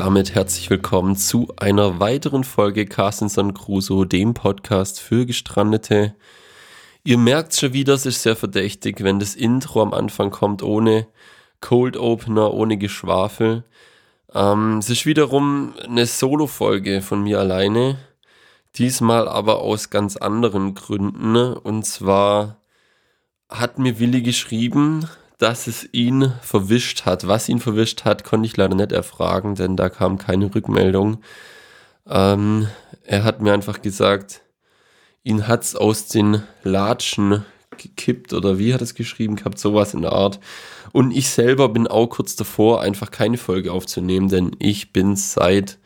damit herzlich willkommen zu einer weiteren Folge Carstenson Crusoe, dem Podcast für Gestrandete. Ihr merkt schon wieder, es ist sehr verdächtig, wenn das Intro am Anfang kommt ohne Cold Opener, ohne Geschwafel. Ähm, es ist wiederum eine Solo-Folge von mir alleine. Diesmal aber aus ganz anderen Gründen. Und zwar hat mir Willi geschrieben, dass es ihn verwischt hat. Was ihn verwischt hat, konnte ich leider nicht erfragen, denn da kam keine Rückmeldung. Ähm, er hat mir einfach gesagt, ihn hat es aus den Latschen gekippt oder wie hat es geschrieben gehabt, sowas in der Art. Und ich selber bin auch kurz davor, einfach keine Folge aufzunehmen, denn ich bin seit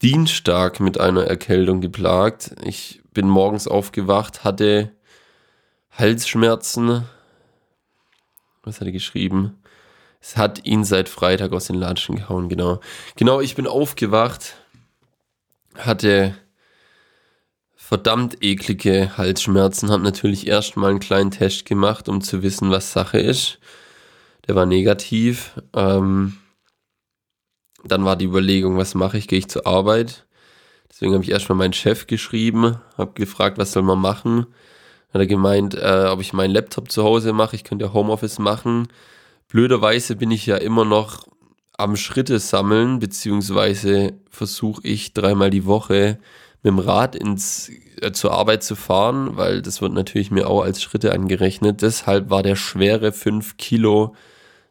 Dienstag mit einer Erkältung geplagt. Ich bin morgens aufgewacht, hatte Halsschmerzen, was hat er geschrieben? Es hat ihn seit Freitag aus den Latschen gehauen, genau. Genau, ich bin aufgewacht, hatte verdammt eklige Halsschmerzen, habe natürlich erstmal einen kleinen Test gemacht, um zu wissen, was Sache ist. Der war negativ. Ähm, dann war die Überlegung, was mache ich? Gehe ich zur Arbeit? Deswegen habe ich erstmal meinen Chef geschrieben, habe gefragt, was soll man machen? Hat er gemeint, äh, ob ich meinen Laptop zu Hause mache, ich könnte ja Homeoffice machen. Blöderweise bin ich ja immer noch am Schritte sammeln, beziehungsweise versuche ich dreimal die Woche mit dem Rad ins, äh, zur Arbeit zu fahren, weil das wird natürlich mir auch als Schritte angerechnet. Deshalb war der schwere 5 Kilo,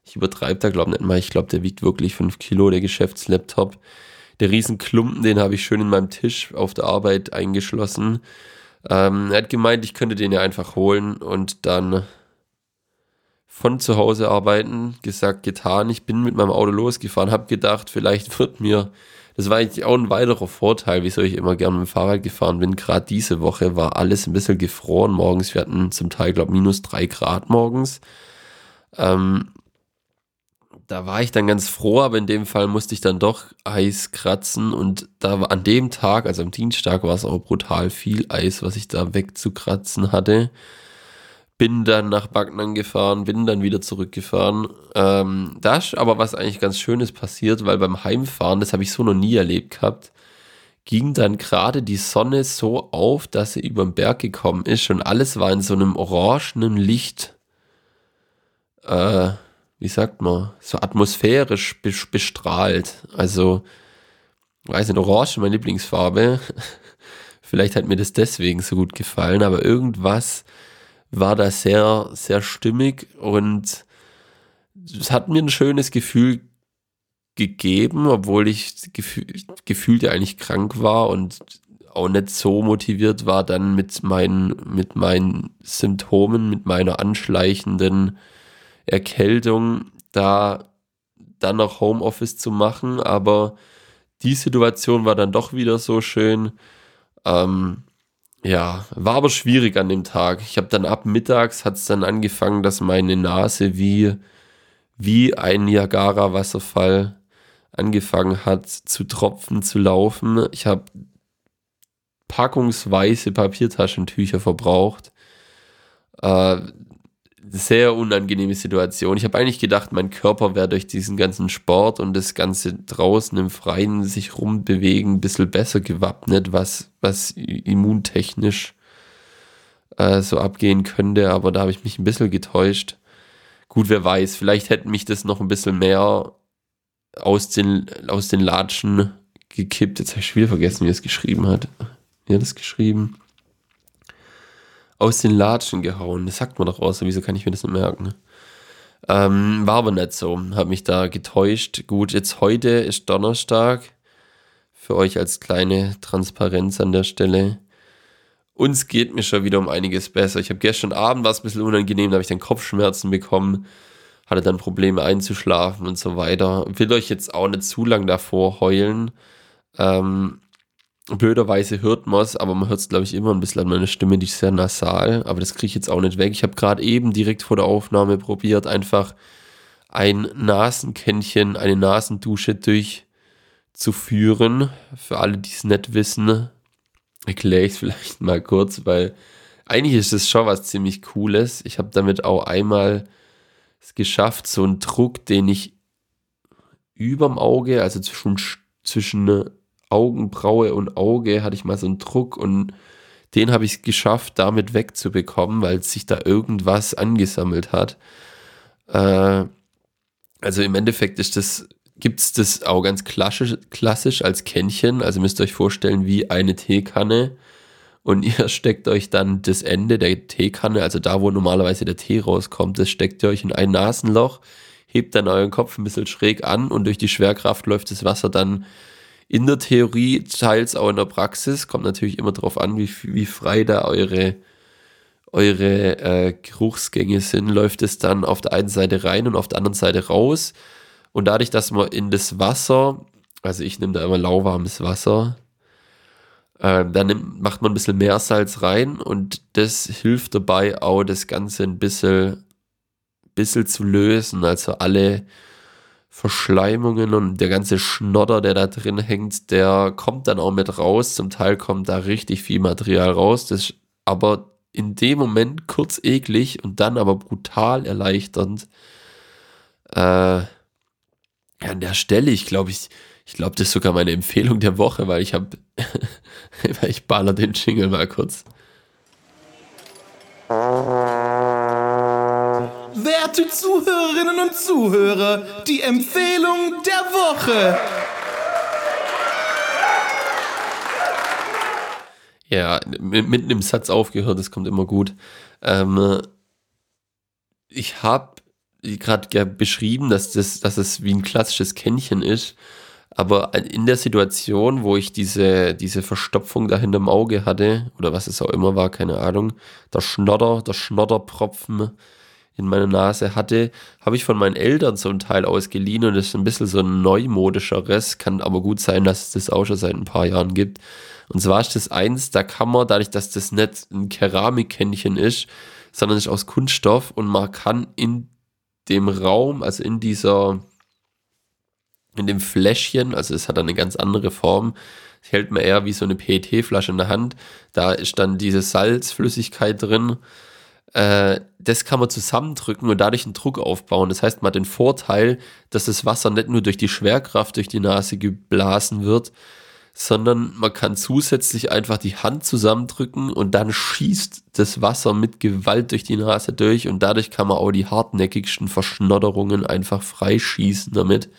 ich übertreibe da glaube nicht mal, ich glaube, der wiegt wirklich 5 Kilo, der Geschäftslaptop. Der Riesenklumpen, den habe ich schön in meinem Tisch auf der Arbeit eingeschlossen. Ähm, er hat gemeint, ich könnte den ja einfach holen und dann von zu Hause arbeiten. Gesagt, getan. Ich bin mit meinem Auto losgefahren, habe gedacht, vielleicht wird mir, das war eigentlich auch ein weiterer Vorteil, wieso ich immer gerne mit dem Fahrrad gefahren bin. Gerade diese Woche war alles ein bisschen gefroren morgens. Wir hatten zum Teil, glaube ich, minus drei Grad morgens. Ähm, da war ich dann ganz froh, aber in dem Fall musste ich dann doch Eis kratzen und da war an dem Tag, also am Dienstag, war es auch brutal viel Eis, was ich da wegzukratzen hatte. Bin dann nach Backnang gefahren, bin dann wieder zurückgefahren. Ähm, da aber was eigentlich ganz Schönes passiert, weil beim Heimfahren, das habe ich so noch nie erlebt gehabt, ging dann gerade die Sonne so auf, dass sie über den Berg gekommen ist und alles war in so einem orangenen Licht. Äh, wie sagt man, so atmosphärisch bestrahlt. Also, weiß nicht, Orange meine Lieblingsfarbe. Vielleicht hat mir das deswegen so gut gefallen, aber irgendwas war da sehr, sehr stimmig und es hat mir ein schönes Gefühl gegeben, obwohl ich gefühlt ja eigentlich krank war und auch nicht so motiviert war, dann mit meinen, mit meinen Symptomen, mit meiner anschleichenden Erkältung da dann noch Homeoffice zu machen, aber die Situation war dann doch wieder so schön. Ähm, ja, war aber schwierig an dem Tag. Ich habe dann ab mittags hat es dann angefangen, dass meine Nase wie, wie ein Niagara-Wasserfall angefangen hat zu tropfen, zu laufen. Ich habe packungsweise Papiertaschentücher verbraucht. Äh, sehr unangenehme Situation. Ich habe eigentlich gedacht, mein Körper wäre durch diesen ganzen Sport und das Ganze draußen im Freien sich rumbewegen ein bisschen besser gewappnet, was, was immuntechnisch äh, so abgehen könnte, aber da habe ich mich ein bisschen getäuscht. Gut, wer weiß, vielleicht hätte mich das noch ein bisschen mehr aus den, aus den Latschen gekippt. Jetzt habe ich schon wieder vergessen, wie er es geschrieben hat. Wie hat es geschrieben? Aus den Latschen gehauen. Das sagt man doch aus, wieso kann ich mir das nicht merken? Ähm, war aber nicht so, habe mich da getäuscht. Gut, jetzt heute ist Donnerstag. Für euch als kleine Transparenz an der Stelle. Uns geht mir schon wieder um einiges besser. Ich habe gestern Abend war es ein bisschen unangenehm, da habe ich dann Kopfschmerzen bekommen, hatte dann Probleme einzuschlafen und so weiter. Will euch jetzt auch nicht zu lang davor heulen. Ähm, Blöderweise hört man es, aber man hört es, glaube ich, immer ein bisschen an meiner Stimme, die ist sehr nasal, aber das kriege ich jetzt auch nicht weg. Ich habe gerade eben direkt vor der Aufnahme probiert, einfach ein Nasenkännchen, eine Nasendusche durchzuführen. Für alle, die es nicht wissen, erkläre ich es vielleicht mal kurz, weil eigentlich ist es schon was ziemlich Cooles. Ich habe damit auch einmal es geschafft, so einen Druck, den ich überm Auge, also zwischen, zwischen Augenbraue und Auge hatte ich mal so einen Druck und den habe ich geschafft, damit wegzubekommen, weil sich da irgendwas angesammelt hat. Äh, also im Endeffekt ist das, gibt es das auch ganz klassisch, klassisch als Kännchen. Also müsst ihr euch vorstellen wie eine Teekanne und ihr steckt euch dann das Ende der Teekanne, also da, wo normalerweise der Tee rauskommt, das steckt ihr euch in ein Nasenloch, hebt dann euren Kopf ein bisschen schräg an und durch die Schwerkraft läuft das Wasser dann in der Theorie, teils auch in der Praxis, kommt natürlich immer darauf an, wie, wie frei da eure, eure äh, Geruchsgänge sind, läuft es dann auf der einen Seite rein und auf der anderen Seite raus. Und dadurch, dass man in das Wasser, also ich nehme da immer lauwarmes Wasser, äh, dann nimmt, macht man ein bisschen Meersalz rein und das hilft dabei auch, das Ganze ein bisschen, bisschen zu lösen. Also alle Verschleimungen und der ganze Schnodder, der da drin hängt, der kommt dann auch mit raus. Zum Teil kommt da richtig viel Material raus. Das ist aber in dem Moment kurz eklig und dann aber brutal erleichternd. Äh, an der Stelle, ich glaube, ich, ich glaube, das ist sogar meine Empfehlung der Woche, weil ich habe, ich baller den Jingle mal kurz. Werte Zuhörerinnen und Zuhörer, die Empfehlung der Woche. Ja, mitten im Satz aufgehört, das kommt immer gut. Ähm, ich habe gerade beschrieben, dass, das, dass es wie ein klassisches Kännchen ist. Aber in der Situation, wo ich diese, diese Verstopfung da hinterm Auge hatte, oder was es auch immer war, keine Ahnung, der Schnodder, der Schnodderpropfen, in meiner Nase hatte, habe ich von meinen Eltern so ein Teil ausgeliehen und das ist ein bisschen so ein neumodischeres, kann aber gut sein, dass es das auch schon seit ein paar Jahren gibt. Und zwar ist das eins, da kann man, dadurch, dass das nicht ein Keramikkännchen ist, sondern ist aus Kunststoff und man kann in dem Raum, also in dieser, in dem Fläschchen, also es hat eine ganz andere Form, hält man eher wie so eine PET-Flasche in der Hand, da ist dann diese Salzflüssigkeit drin äh, das kann man zusammendrücken und dadurch einen Druck aufbauen. Das heißt, man hat den Vorteil, dass das Wasser nicht nur durch die Schwerkraft durch die Nase geblasen wird, sondern man kann zusätzlich einfach die Hand zusammendrücken und dann schießt das Wasser mit Gewalt durch die Nase durch und dadurch kann man auch die hartnäckigsten Verschnodderungen einfach freischießen damit.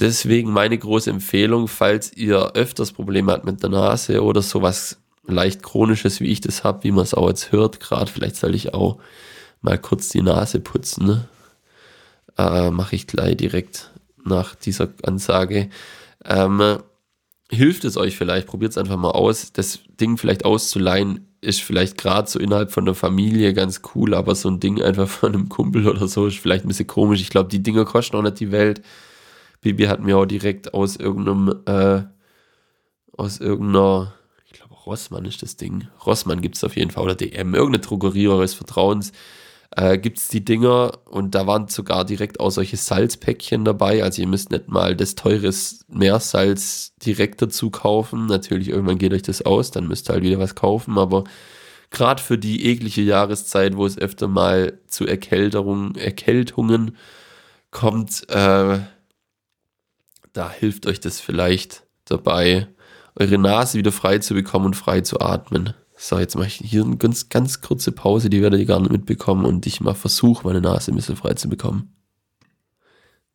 Deswegen meine große Empfehlung, falls ihr öfters Probleme habt mit der Nase oder sowas leicht chronisches, wie ich das habe, wie man es auch jetzt hört, gerade vielleicht soll ich auch mal kurz die Nase putzen. Ne? Äh, Mache ich gleich direkt nach dieser Ansage. Ähm, hilft es euch vielleicht, probiert es einfach mal aus. Das Ding vielleicht auszuleihen ist vielleicht gerade so innerhalb von der Familie ganz cool, aber so ein Ding einfach von einem Kumpel oder so ist vielleicht ein bisschen komisch. Ich glaube, die Dinger kosten auch nicht die Welt. Bibi hat mir auch direkt aus irgendeinem, äh, aus irgendeiner Rossmann ist das Ding. Rossmann gibt es auf jeden Fall oder DM, irgendeine Drogerie eures Vertrauens. Äh, gibt es die Dinger und da waren sogar direkt auch solche Salzpäckchen dabei. Also ihr müsst nicht mal das teures Meersalz direkt dazu kaufen. Natürlich, irgendwann geht euch das aus, dann müsst ihr halt wieder was kaufen. Aber gerade für die eklige Jahreszeit, wo es öfter mal zu Erkälterung, Erkältungen kommt, äh, da hilft euch das vielleicht dabei eure Nase wieder frei zu bekommen und frei zu atmen. So, jetzt mache ich hier eine ganz, ganz kurze Pause, die werdet ihr gar nicht mitbekommen und ich mal versuche, meine Nase ein bisschen frei zu bekommen.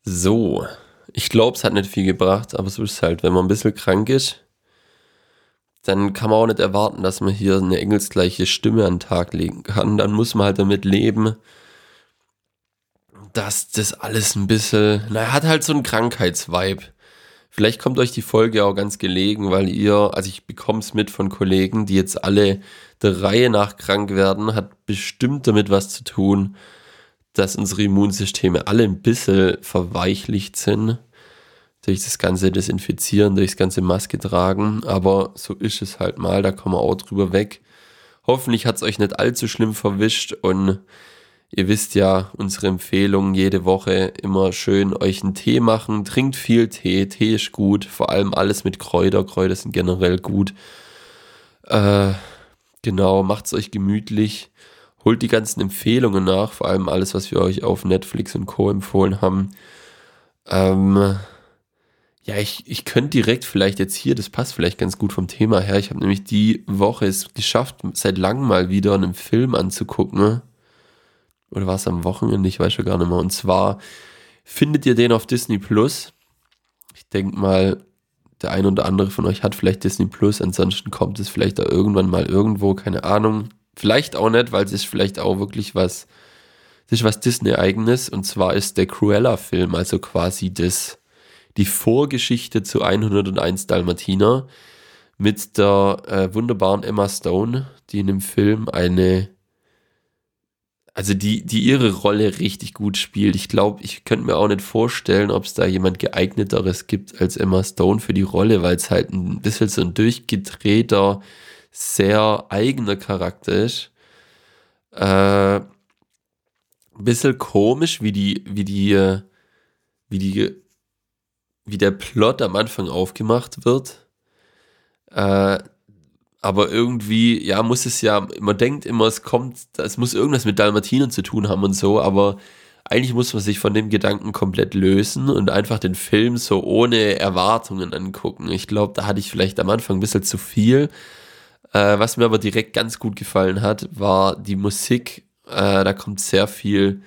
So, ich glaube, es hat nicht viel gebracht, aber so ist es halt, wenn man ein bisschen krank ist, dann kann man auch nicht erwarten, dass man hier eine engelsgleiche Stimme an den Tag legen kann. Dann muss man halt damit leben, dass das alles ein bisschen, naja, hat halt so einen Krankheitsvibe. Vielleicht kommt euch die Folge auch ganz gelegen, weil ihr, also ich bekomme es mit von Kollegen, die jetzt alle der Reihe nach krank werden, hat bestimmt damit was zu tun, dass unsere Immunsysteme alle ein bisschen verweichlicht sind. Durch das ganze Desinfizieren, durch das ganze Maske tragen. Aber so ist es halt mal, da kommen wir auch drüber weg. Hoffentlich hat es euch nicht allzu schlimm verwischt und Ihr wisst ja, unsere Empfehlung jede Woche immer schön euch einen Tee machen. Trinkt viel Tee. Tee ist gut. Vor allem alles mit Kräuter. Kräuter sind generell gut. Äh, genau, macht's euch gemütlich. Holt die ganzen Empfehlungen nach. Vor allem alles, was wir euch auf Netflix und Co. empfohlen haben. Ähm, ja, ich, ich könnte direkt vielleicht jetzt hier, das passt vielleicht ganz gut vom Thema her. Ich habe nämlich die Woche es geschafft, seit langem mal wieder einen Film anzugucken. Oder war es am Wochenende? Ich weiß schon gar nicht mehr. Und zwar findet ihr den auf Disney Plus. Ich denke mal, der ein oder andere von euch hat vielleicht Disney Plus. Ansonsten kommt es vielleicht da irgendwann mal irgendwo, keine Ahnung. Vielleicht auch nicht, weil es ist vielleicht auch wirklich was, das ist was Disney-eigenes. Und zwar ist der Cruella-Film, also quasi das die Vorgeschichte zu 101 Dalmatiner mit der äh, wunderbaren Emma Stone, die in dem Film eine, also die, die ihre Rolle richtig gut spielt. Ich glaube, ich könnte mir auch nicht vorstellen, ob es da jemand geeigneteres gibt als Emma Stone für die Rolle, weil es halt ein bisschen so ein durchgedrehter, sehr eigener Charakter ist. Äh, ein bisschen komisch, wie die, wie die, äh, wie die wie der Plot am Anfang aufgemacht wird. Äh, aber irgendwie, ja, muss es ja, man denkt immer, es kommt, es muss irgendwas mit Dalmatinern zu tun haben und so, aber eigentlich muss man sich von dem Gedanken komplett lösen und einfach den Film so ohne Erwartungen angucken. Ich glaube, da hatte ich vielleicht am Anfang ein bisschen zu viel. Äh, was mir aber direkt ganz gut gefallen hat, war die Musik. Äh, da kommt sehr viel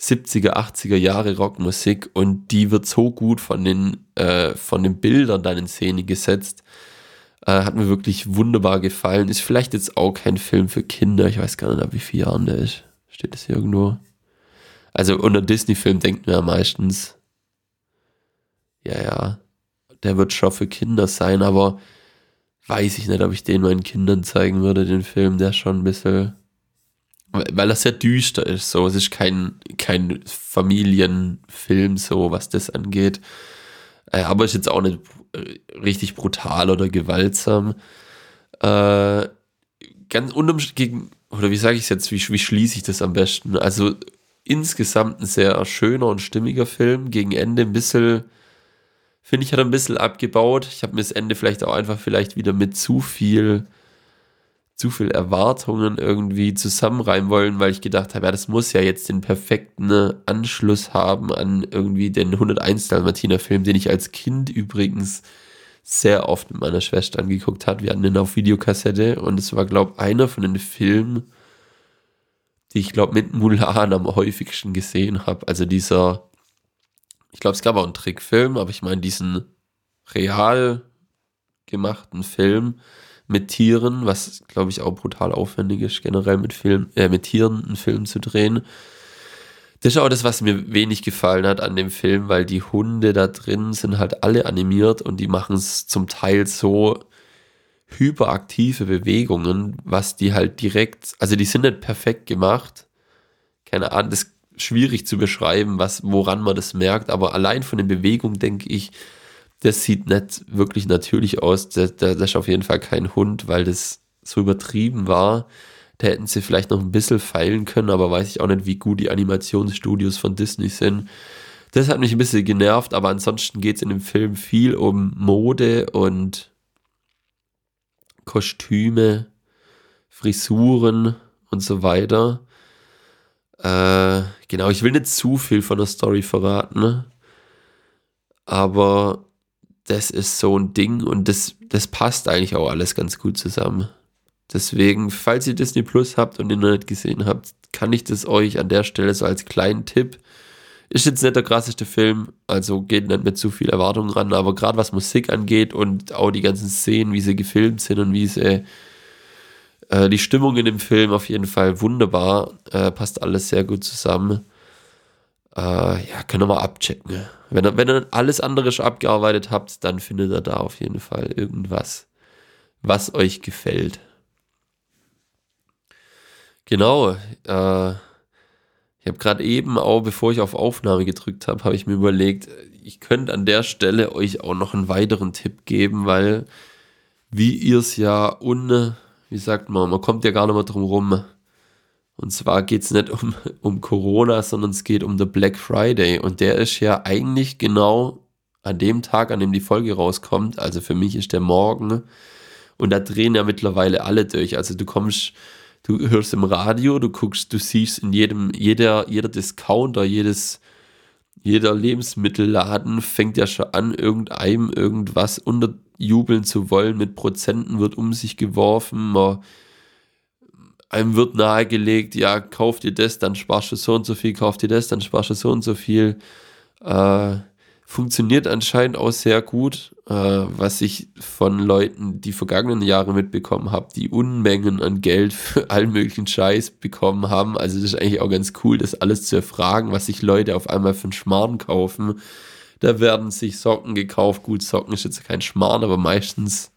70er, 80er Jahre Rockmusik und die wird so gut von den, äh, von den Bildern dann in Szene gesetzt. Äh, hat mir wirklich wunderbar gefallen. Ist vielleicht jetzt auch kein Film für Kinder. Ich weiß gar nicht, ab wie viele Jahren der ist. Steht das hier irgendwo? Also unter Disney-Film denkt man ja meistens, ja, ja, der wird schon für Kinder sein, aber weiß ich nicht, ob ich den meinen Kindern zeigen würde, den Film. Der schon ein bisschen weil er sehr düster ist. So, es ist kein, kein Familienfilm, so was das angeht. Äh, aber ist jetzt auch nicht äh, richtig brutal oder gewaltsam. Äh, ganz gegen, oder wie sage ich es jetzt, wie, wie schließe ich das am besten? Also insgesamt ein sehr schöner und stimmiger Film. Gegen Ende ein bisschen, finde ich, hat er ein bisschen abgebaut. Ich habe mir das Ende vielleicht auch einfach vielleicht wieder mit zu viel zu viel Erwartungen irgendwie zusammenreimen wollen, weil ich gedacht habe, ja, das muss ja jetzt den perfekten Anschluss haben an irgendwie den 101 Dalmatiner Film, den ich als Kind übrigens sehr oft mit meiner Schwester angeguckt hat. Wir hatten den auf Videokassette und es war, glaube ich, einer von den Filmen, die ich, glaube mit Mulan am häufigsten gesehen habe. Also dieser, ich glaube, es gab auch einen Trickfilm, aber ich meine diesen real gemachten Film, mit Tieren, was glaube ich auch brutal aufwendig ist, generell mit Film, äh, mit Tieren einen Film zu drehen. Das ist auch das, was mir wenig gefallen hat an dem Film, weil die Hunde da drin sind halt alle animiert und die machen es zum Teil so hyperaktive Bewegungen, was die halt direkt, also die sind nicht perfekt gemacht. Keine Ahnung, das ist schwierig zu beschreiben, was, woran man das merkt, aber allein von den Bewegungen denke ich, das sieht nicht wirklich natürlich aus. Das, das ist auf jeden Fall kein Hund, weil das so übertrieben war. Da hätten sie vielleicht noch ein bisschen feilen können, aber weiß ich auch nicht, wie gut die Animationsstudios von Disney sind. Das hat mich ein bisschen genervt, aber ansonsten geht es in dem Film viel um Mode und Kostüme, Frisuren und so weiter. Äh, genau, ich will nicht zu viel von der Story verraten, aber das ist so ein Ding und das, das passt eigentlich auch alles ganz gut zusammen. Deswegen, falls ihr Disney Plus habt und ihn noch nicht gesehen habt, kann ich das euch an der Stelle so als kleinen Tipp. Ist jetzt nicht der krasseste Film, also geht nicht mit zu viel Erwartung ran, aber gerade was Musik angeht und auch die ganzen Szenen, wie sie gefilmt sind und wie sie äh, die Stimmung in dem Film auf jeden Fall wunderbar, äh, passt alles sehr gut zusammen. Äh, ja, können wir mal abchecken. Wenn ihr, wenn ihr alles andere schon abgearbeitet habt, dann findet ihr da auf jeden Fall irgendwas, was euch gefällt. Genau. Äh, ich habe gerade eben, auch bevor ich auf Aufnahme gedrückt habe, habe ich mir überlegt, ich könnte an der Stelle euch auch noch einen weiteren Tipp geben, weil wie ihr es ja un, wie sagt man, man kommt ja gar nicht mehr drum rum, und zwar geht es nicht um, um Corona, sondern es geht um den Black Friday. Und der ist ja eigentlich genau an dem Tag, an dem die Folge rauskommt. Also für mich ist der morgen. Und da drehen ja mittlerweile alle durch. Also du kommst, du hörst im Radio, du guckst, du siehst in jedem, jeder, jeder Discounter, jedes, jeder Lebensmittelladen fängt ja schon an, irgendeinem irgendwas unterjubeln zu wollen. Mit Prozenten wird um sich geworfen. Man, einem wird nahegelegt, ja, kauft ihr das, dann sparst du so und so viel, kauft ihr das, dann sparst du so und so viel. Äh, funktioniert anscheinend auch sehr gut, äh, was ich von Leuten die vergangenen Jahre mitbekommen habe, die Unmengen an Geld für allen möglichen Scheiß bekommen haben. Also das ist eigentlich auch ganz cool, das alles zu erfragen, was sich Leute auf einmal für einen Schmarrn kaufen. Da werden sich Socken gekauft. Gut, Socken ist jetzt kein Schmarrn, aber meistens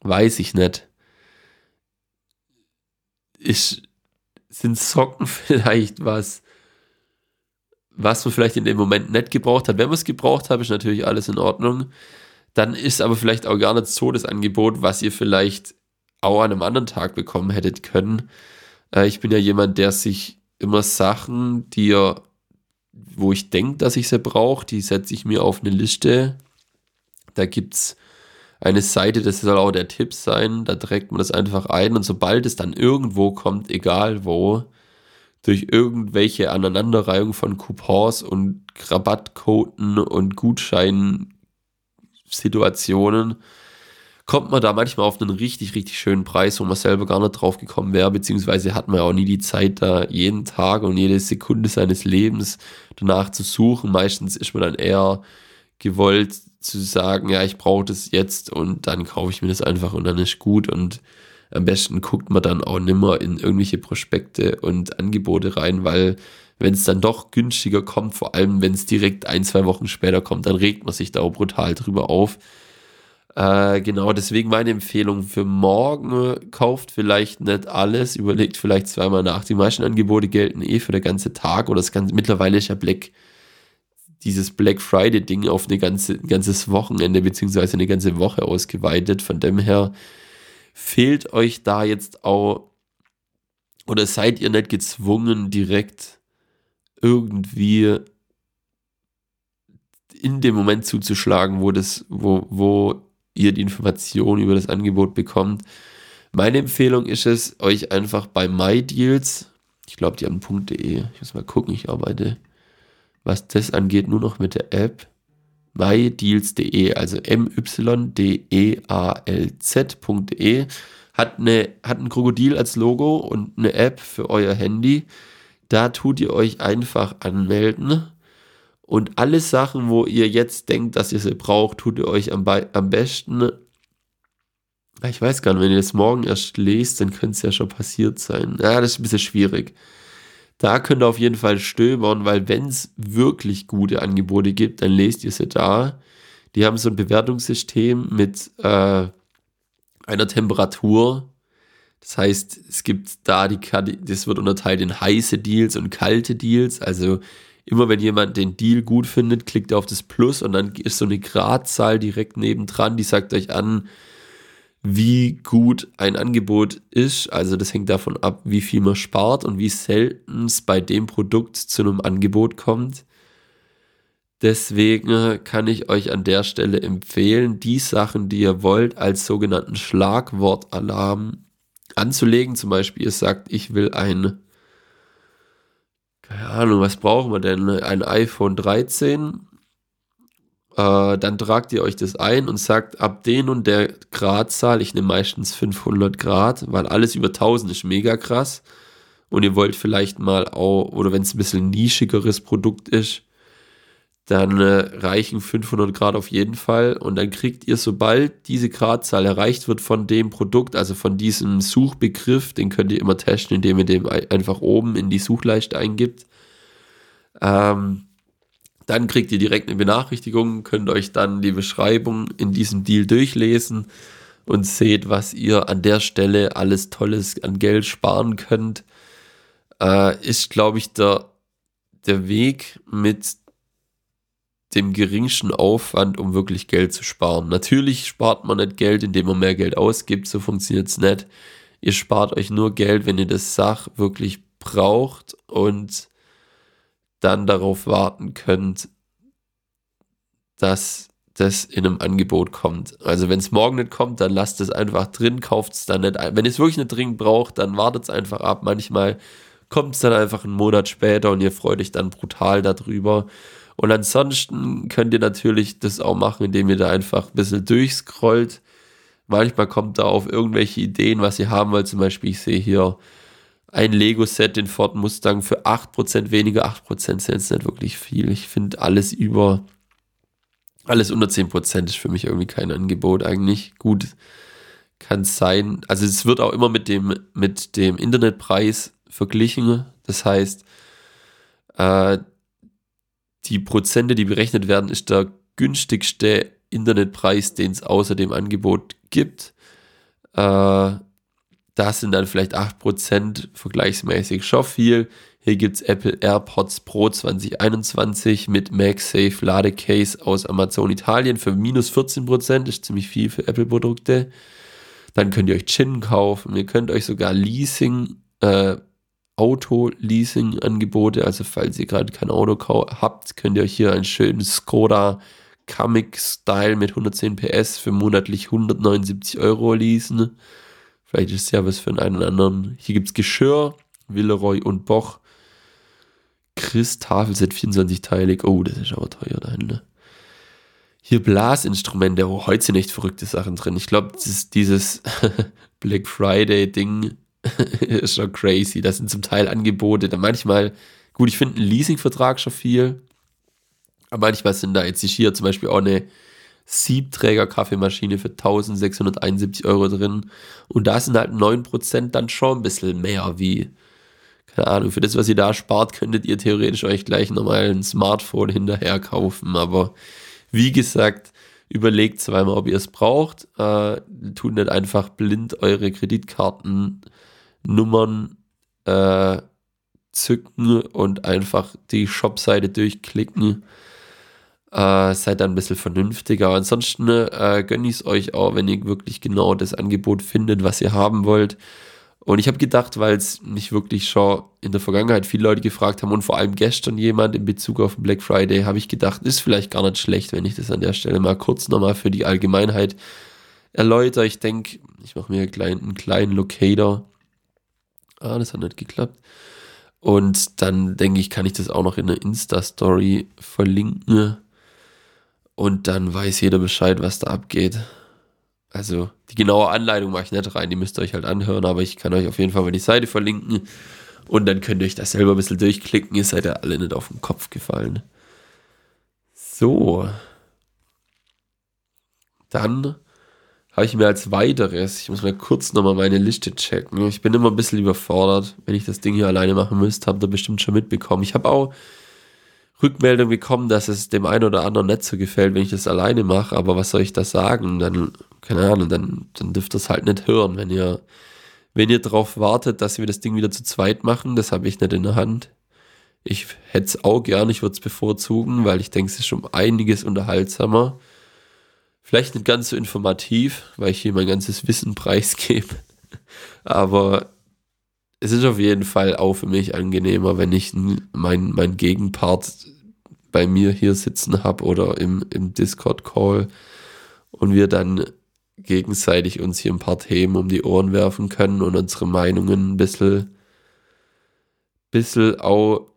weiß ich nicht. Ist, sind Socken vielleicht was, was man vielleicht in dem Moment nicht gebraucht hat. Wenn man es gebraucht hat, ist natürlich alles in Ordnung. Dann ist aber vielleicht auch gar nicht so das Angebot, was ihr vielleicht auch an einem anderen Tag bekommen hättet können. Äh, ich bin ja jemand, der sich immer Sachen, die er, wo ich denke, dass ich sie brauche, die setze ich mir auf eine Liste. Da gibt es eine Seite, das soll auch der Tipp sein, da trägt man das einfach ein. Und sobald es dann irgendwo kommt, egal wo, durch irgendwelche Aneinanderreihung von Coupons und Rabattquoten und Gutscheinsituationen kommt man da manchmal auf einen richtig, richtig schönen Preis, wo man selber gar nicht drauf gekommen wäre, beziehungsweise hat man ja auch nie die Zeit, da jeden Tag und jede Sekunde seines Lebens danach zu suchen. Meistens ist man dann eher gewollt zu sagen, ja, ich brauche das jetzt und dann kaufe ich mir das einfach und dann ist gut und am besten guckt man dann auch nimmer in irgendwelche Prospekte und Angebote rein, weil wenn es dann doch günstiger kommt, vor allem wenn es direkt ein, zwei Wochen später kommt, dann regt man sich da auch brutal drüber auf. Äh, genau, deswegen meine Empfehlung für morgen, kauft vielleicht nicht alles, überlegt vielleicht zweimal nach. Die meisten Angebote gelten eh für den ganzen Tag oder das ganze, mittlerweile ist ja Black, dieses Black Friday Ding auf eine ganze, ein ganzes Wochenende beziehungsweise eine ganze Woche ausgeweitet. Von dem her, fehlt euch da jetzt auch oder seid ihr nicht gezwungen, direkt irgendwie in dem Moment zuzuschlagen, wo das, wo, wo ihr die Information über das Angebot bekommt. Meine Empfehlung ist es, euch einfach bei MyDeals, ich glaube, die haben .de, ich muss mal gucken, ich arbeite, was das angeht, nur noch mit der App mydeals.de, also m-y-d-e-a-l-z.de, hat, eine, hat ein Krokodil als Logo und eine App für euer Handy. Da tut ihr euch einfach anmelden. Und alle Sachen, wo ihr jetzt denkt, dass ihr sie braucht, tut ihr euch am, am besten. Ich weiß gar nicht, wenn ihr das morgen erst lest, dann könnte es ja schon passiert sein. Ja, das ist ein bisschen schwierig. Da könnt ihr auf jeden Fall stöbern, weil wenn es wirklich gute Angebote gibt, dann lest ihr sie da. Die haben so ein Bewertungssystem mit äh, einer Temperatur. Das heißt, es gibt da die, das wird unterteilt in heiße Deals und kalte Deals. Also immer wenn jemand den Deal gut findet, klickt er auf das Plus und dann ist so eine Gradzahl direkt nebendran, die sagt euch an, wie gut ein Angebot ist. Also das hängt davon ab, wie viel man spart und wie selten es bei dem Produkt zu einem Angebot kommt. Deswegen kann ich euch an der Stelle empfehlen, die Sachen, die ihr wollt, als sogenannten Schlagwortalarm anzulegen. Zum Beispiel, ihr sagt, ich will ein, keine Ahnung, was brauchen wir denn? Ein iPhone 13 äh, dann tragt ihr euch das ein und sagt, ab den und der Gradzahl, ich nehme meistens 500 Grad, weil alles über 1000 ist mega krass. Und ihr wollt vielleicht mal auch, oder wenn es ein bisschen nischigeres Produkt ist, dann äh, reichen 500 Grad auf jeden Fall. Und dann kriegt ihr, sobald diese Gradzahl erreicht wird von dem Produkt, also von diesem Suchbegriff, den könnt ihr immer testen, indem ihr den einfach oben in die Suchleiste eingibt. Ähm, dann kriegt ihr direkt eine Benachrichtigung, könnt euch dann die Beschreibung in diesem Deal durchlesen und seht, was ihr an der Stelle alles Tolles an Geld sparen könnt. Äh, ist, glaube ich, der, der Weg mit dem geringsten Aufwand, um wirklich Geld zu sparen. Natürlich spart man nicht Geld, indem man mehr Geld ausgibt, so funktioniert es nicht. Ihr spart euch nur Geld, wenn ihr das Sach wirklich braucht und dann darauf warten könnt, dass das in einem Angebot kommt. Also wenn es morgen nicht kommt, dann lasst es einfach drin, kauft es dann nicht. Wenn ihr es wirklich nicht dringend braucht, dann wartet es einfach ab. Manchmal kommt es dann einfach einen Monat später und ihr freut euch dann brutal darüber. Und ansonsten könnt ihr natürlich das auch machen, indem ihr da einfach ein bisschen durchscrollt. Manchmal kommt da auf irgendwelche Ideen, was ihr haben wollt. Zum Beispiel, ich sehe hier ein Lego-Set, den Ford Mustang für 8% weniger. 8% sind jetzt nicht wirklich viel. Ich finde alles über, alles unter 10% ist für mich irgendwie kein Angebot eigentlich. Gut, kann sein. Also es wird auch immer mit dem, mit dem Internetpreis verglichen. Das heißt, äh, die Prozente, die berechnet werden, ist der günstigste Internetpreis, den es außer dem Angebot gibt. Äh, das sind dann vielleicht 8% vergleichsmäßig schon viel. Hier gibt es Apple AirPods Pro 2021 mit MagSafe Ladecase aus Amazon Italien für minus 14%. Ist ziemlich viel für Apple-Produkte. Dann könnt ihr euch Gin kaufen. Ihr könnt euch sogar Leasing, äh, Auto-Leasing-Angebote, also falls ihr gerade kein Auto habt, könnt ihr euch hier ein schönes Skoda Kamiq Style mit 110 PS für monatlich 179 Euro leasen. Vielleicht ist es ja was für einen oder anderen. Hier gibt es Geschirr, Villeroy und Boch. Chris Tafelset 24-teilig. Oh, das ist aber teuer da ne? Hier Blasinstrumente. Oh, heute sind echt verrückte Sachen drin. Ich glaube, dieses Black Friday-Ding ist schon crazy. Das sind zum Teil Angebote. Da manchmal, gut, ich finde einen Leasingvertrag schon viel. Aber manchmal sind da jetzt hier zum Beispiel auch eine Siebträger-Kaffeemaschine für 1671 Euro drin. Und da sind halt 9% dann schon ein bisschen mehr wie, keine Ahnung, für das, was ihr da spart, könntet ihr theoretisch euch gleich nochmal ein Smartphone hinterher kaufen. Aber wie gesagt, überlegt zweimal, ob ihr es braucht. Äh, tut nicht einfach blind eure Kreditkartennummern äh, zücken und einfach die Shopseite durchklicken äh, seid dann ein bisschen vernünftiger. Ansonsten äh, gönne ich es euch auch, wenn ihr wirklich genau das Angebot findet, was ihr haben wollt. Und ich habe gedacht, weil es mich wirklich schon in der Vergangenheit viele Leute gefragt haben und vor allem gestern jemand in Bezug auf Black Friday, habe ich gedacht, ist vielleicht gar nicht schlecht, wenn ich das an der Stelle mal kurz nochmal für die Allgemeinheit erläutere. Ich denke, ich mache mir einen kleinen, einen kleinen Locator. Ah, das hat nicht geklappt. Und dann denke ich, kann ich das auch noch in der Insta-Story verlinken. Und dann weiß jeder Bescheid, was da abgeht. Also die genaue Anleitung mache ich nicht rein, die müsst ihr euch halt anhören, aber ich kann euch auf jeden Fall mal die Seite verlinken. Und dann könnt ihr euch das selber ein bisschen durchklicken. Ihr seid ja alle nicht auf den Kopf gefallen. So. Dann habe ich mir als weiteres, ich muss mal kurz nochmal meine Liste checken. Ich bin immer ein bisschen überfordert, wenn ich das Ding hier alleine machen müsste, habt ihr bestimmt schon mitbekommen. Ich habe auch Rückmeldung bekommen, dass es dem einen oder anderen nicht so gefällt, wenn ich das alleine mache, aber was soll ich da sagen? Dann, keine Ahnung, dann, dann dürft ihr es halt nicht hören, wenn ihr, wenn ihr darauf wartet, dass wir das Ding wieder zu zweit machen, das habe ich nicht in der Hand. Ich hätte es auch gern, ich würde es bevorzugen, weil ich denke, es ist schon einiges unterhaltsamer. Vielleicht nicht ganz so informativ, weil ich hier mein ganzes Wissen preisgebe. Aber es ist auf jeden Fall auch für mich angenehmer, wenn ich mein, mein Gegenpart bei mir hier sitzen habe oder im, im Discord-Call und wir dann gegenseitig uns hier ein paar Themen um die Ohren werfen können und unsere Meinungen ein bisschen, bisschen auch,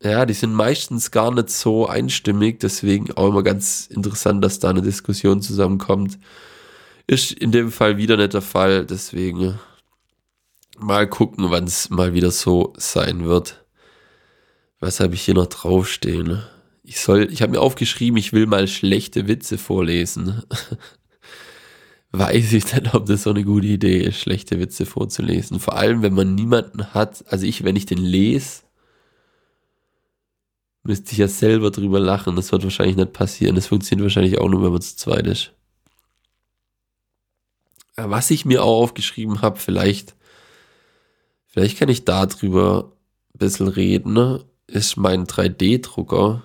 ja, die sind meistens gar nicht so einstimmig, deswegen auch immer ganz interessant, dass da eine Diskussion zusammenkommt. Ist in dem Fall wieder nicht der Fall, deswegen Mal gucken, wann es mal wieder so sein wird. Was habe ich hier noch draufstehen? Ich soll, ich habe mir aufgeschrieben, ich will mal schlechte Witze vorlesen. Weiß ich denn, ob das so eine gute Idee ist, schlechte Witze vorzulesen. Vor allem, wenn man niemanden hat. Also ich, wenn ich den lese, müsste ich ja selber drüber lachen. Das wird wahrscheinlich nicht passieren. Das funktioniert wahrscheinlich auch nur, wenn man zu zweit ist. Was ich mir auch aufgeschrieben habe, vielleicht Vielleicht kann ich darüber ein bisschen reden. Ne? Ist mein 3D-Drucker.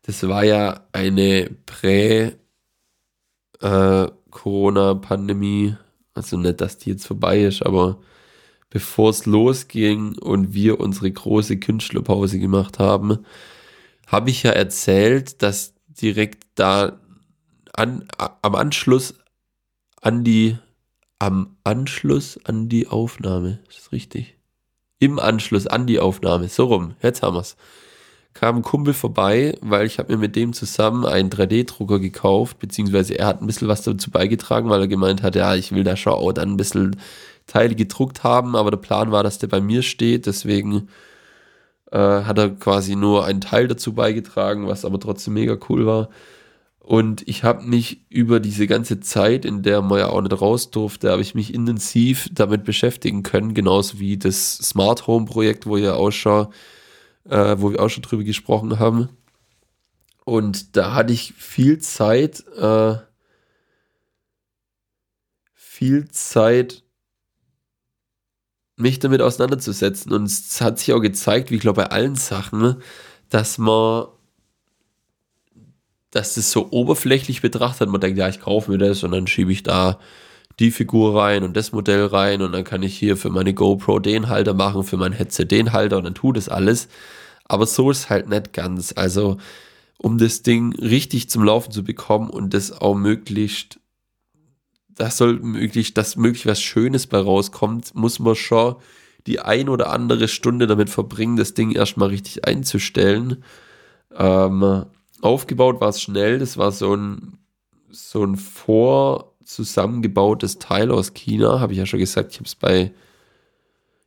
Das war ja eine Prä-Corona-Pandemie. Äh, also nicht, dass die jetzt vorbei ist, aber bevor es losging und wir unsere große Künstlerpause gemacht haben, habe ich ja erzählt, dass direkt da an, am Anschluss an die am Anschluss an die Aufnahme. Ist das richtig? im Anschluss an die Aufnahme, so rum, jetzt haben wir's, kam ein Kumpel vorbei, weil ich habe mir mit dem zusammen einen 3D-Drucker gekauft, beziehungsweise er hat ein bisschen was dazu beigetragen, weil er gemeint hat, ja, ich will da schon auch dann ein bisschen Teile gedruckt haben, aber der Plan war, dass der bei mir steht, deswegen äh, hat er quasi nur einen Teil dazu beigetragen, was aber trotzdem mega cool war. Und ich habe mich über diese ganze Zeit, in der man ja auch nicht raus durfte, habe ich mich intensiv damit beschäftigen können, genauso wie das Smart Home Projekt, wo ja auch schon, äh, wo wir auch schon drüber gesprochen haben. Und da hatte ich viel Zeit, äh, viel Zeit mich damit auseinanderzusetzen. Und es hat sich auch gezeigt, wie ich glaube bei allen Sachen, dass man, dass das so oberflächlich betrachtet, man denkt, ja, ich kaufe mir das und dann schiebe ich da die Figur rein und das Modell rein und dann kann ich hier für meine GoPro den Halter machen, für mein Headset den Halter und dann tut es alles. Aber so ist halt nicht ganz. Also, um das Ding richtig zum Laufen zu bekommen und das auch möglichst das soll möglich, dass möglich was Schönes bei rauskommt, muss man schon die ein oder andere Stunde damit verbringen, das Ding erstmal richtig einzustellen. Ähm, aufgebaut war es schnell, das war so ein, so ein vorzusammengebautes Teil aus China, habe ich ja schon gesagt, ich habe es bei,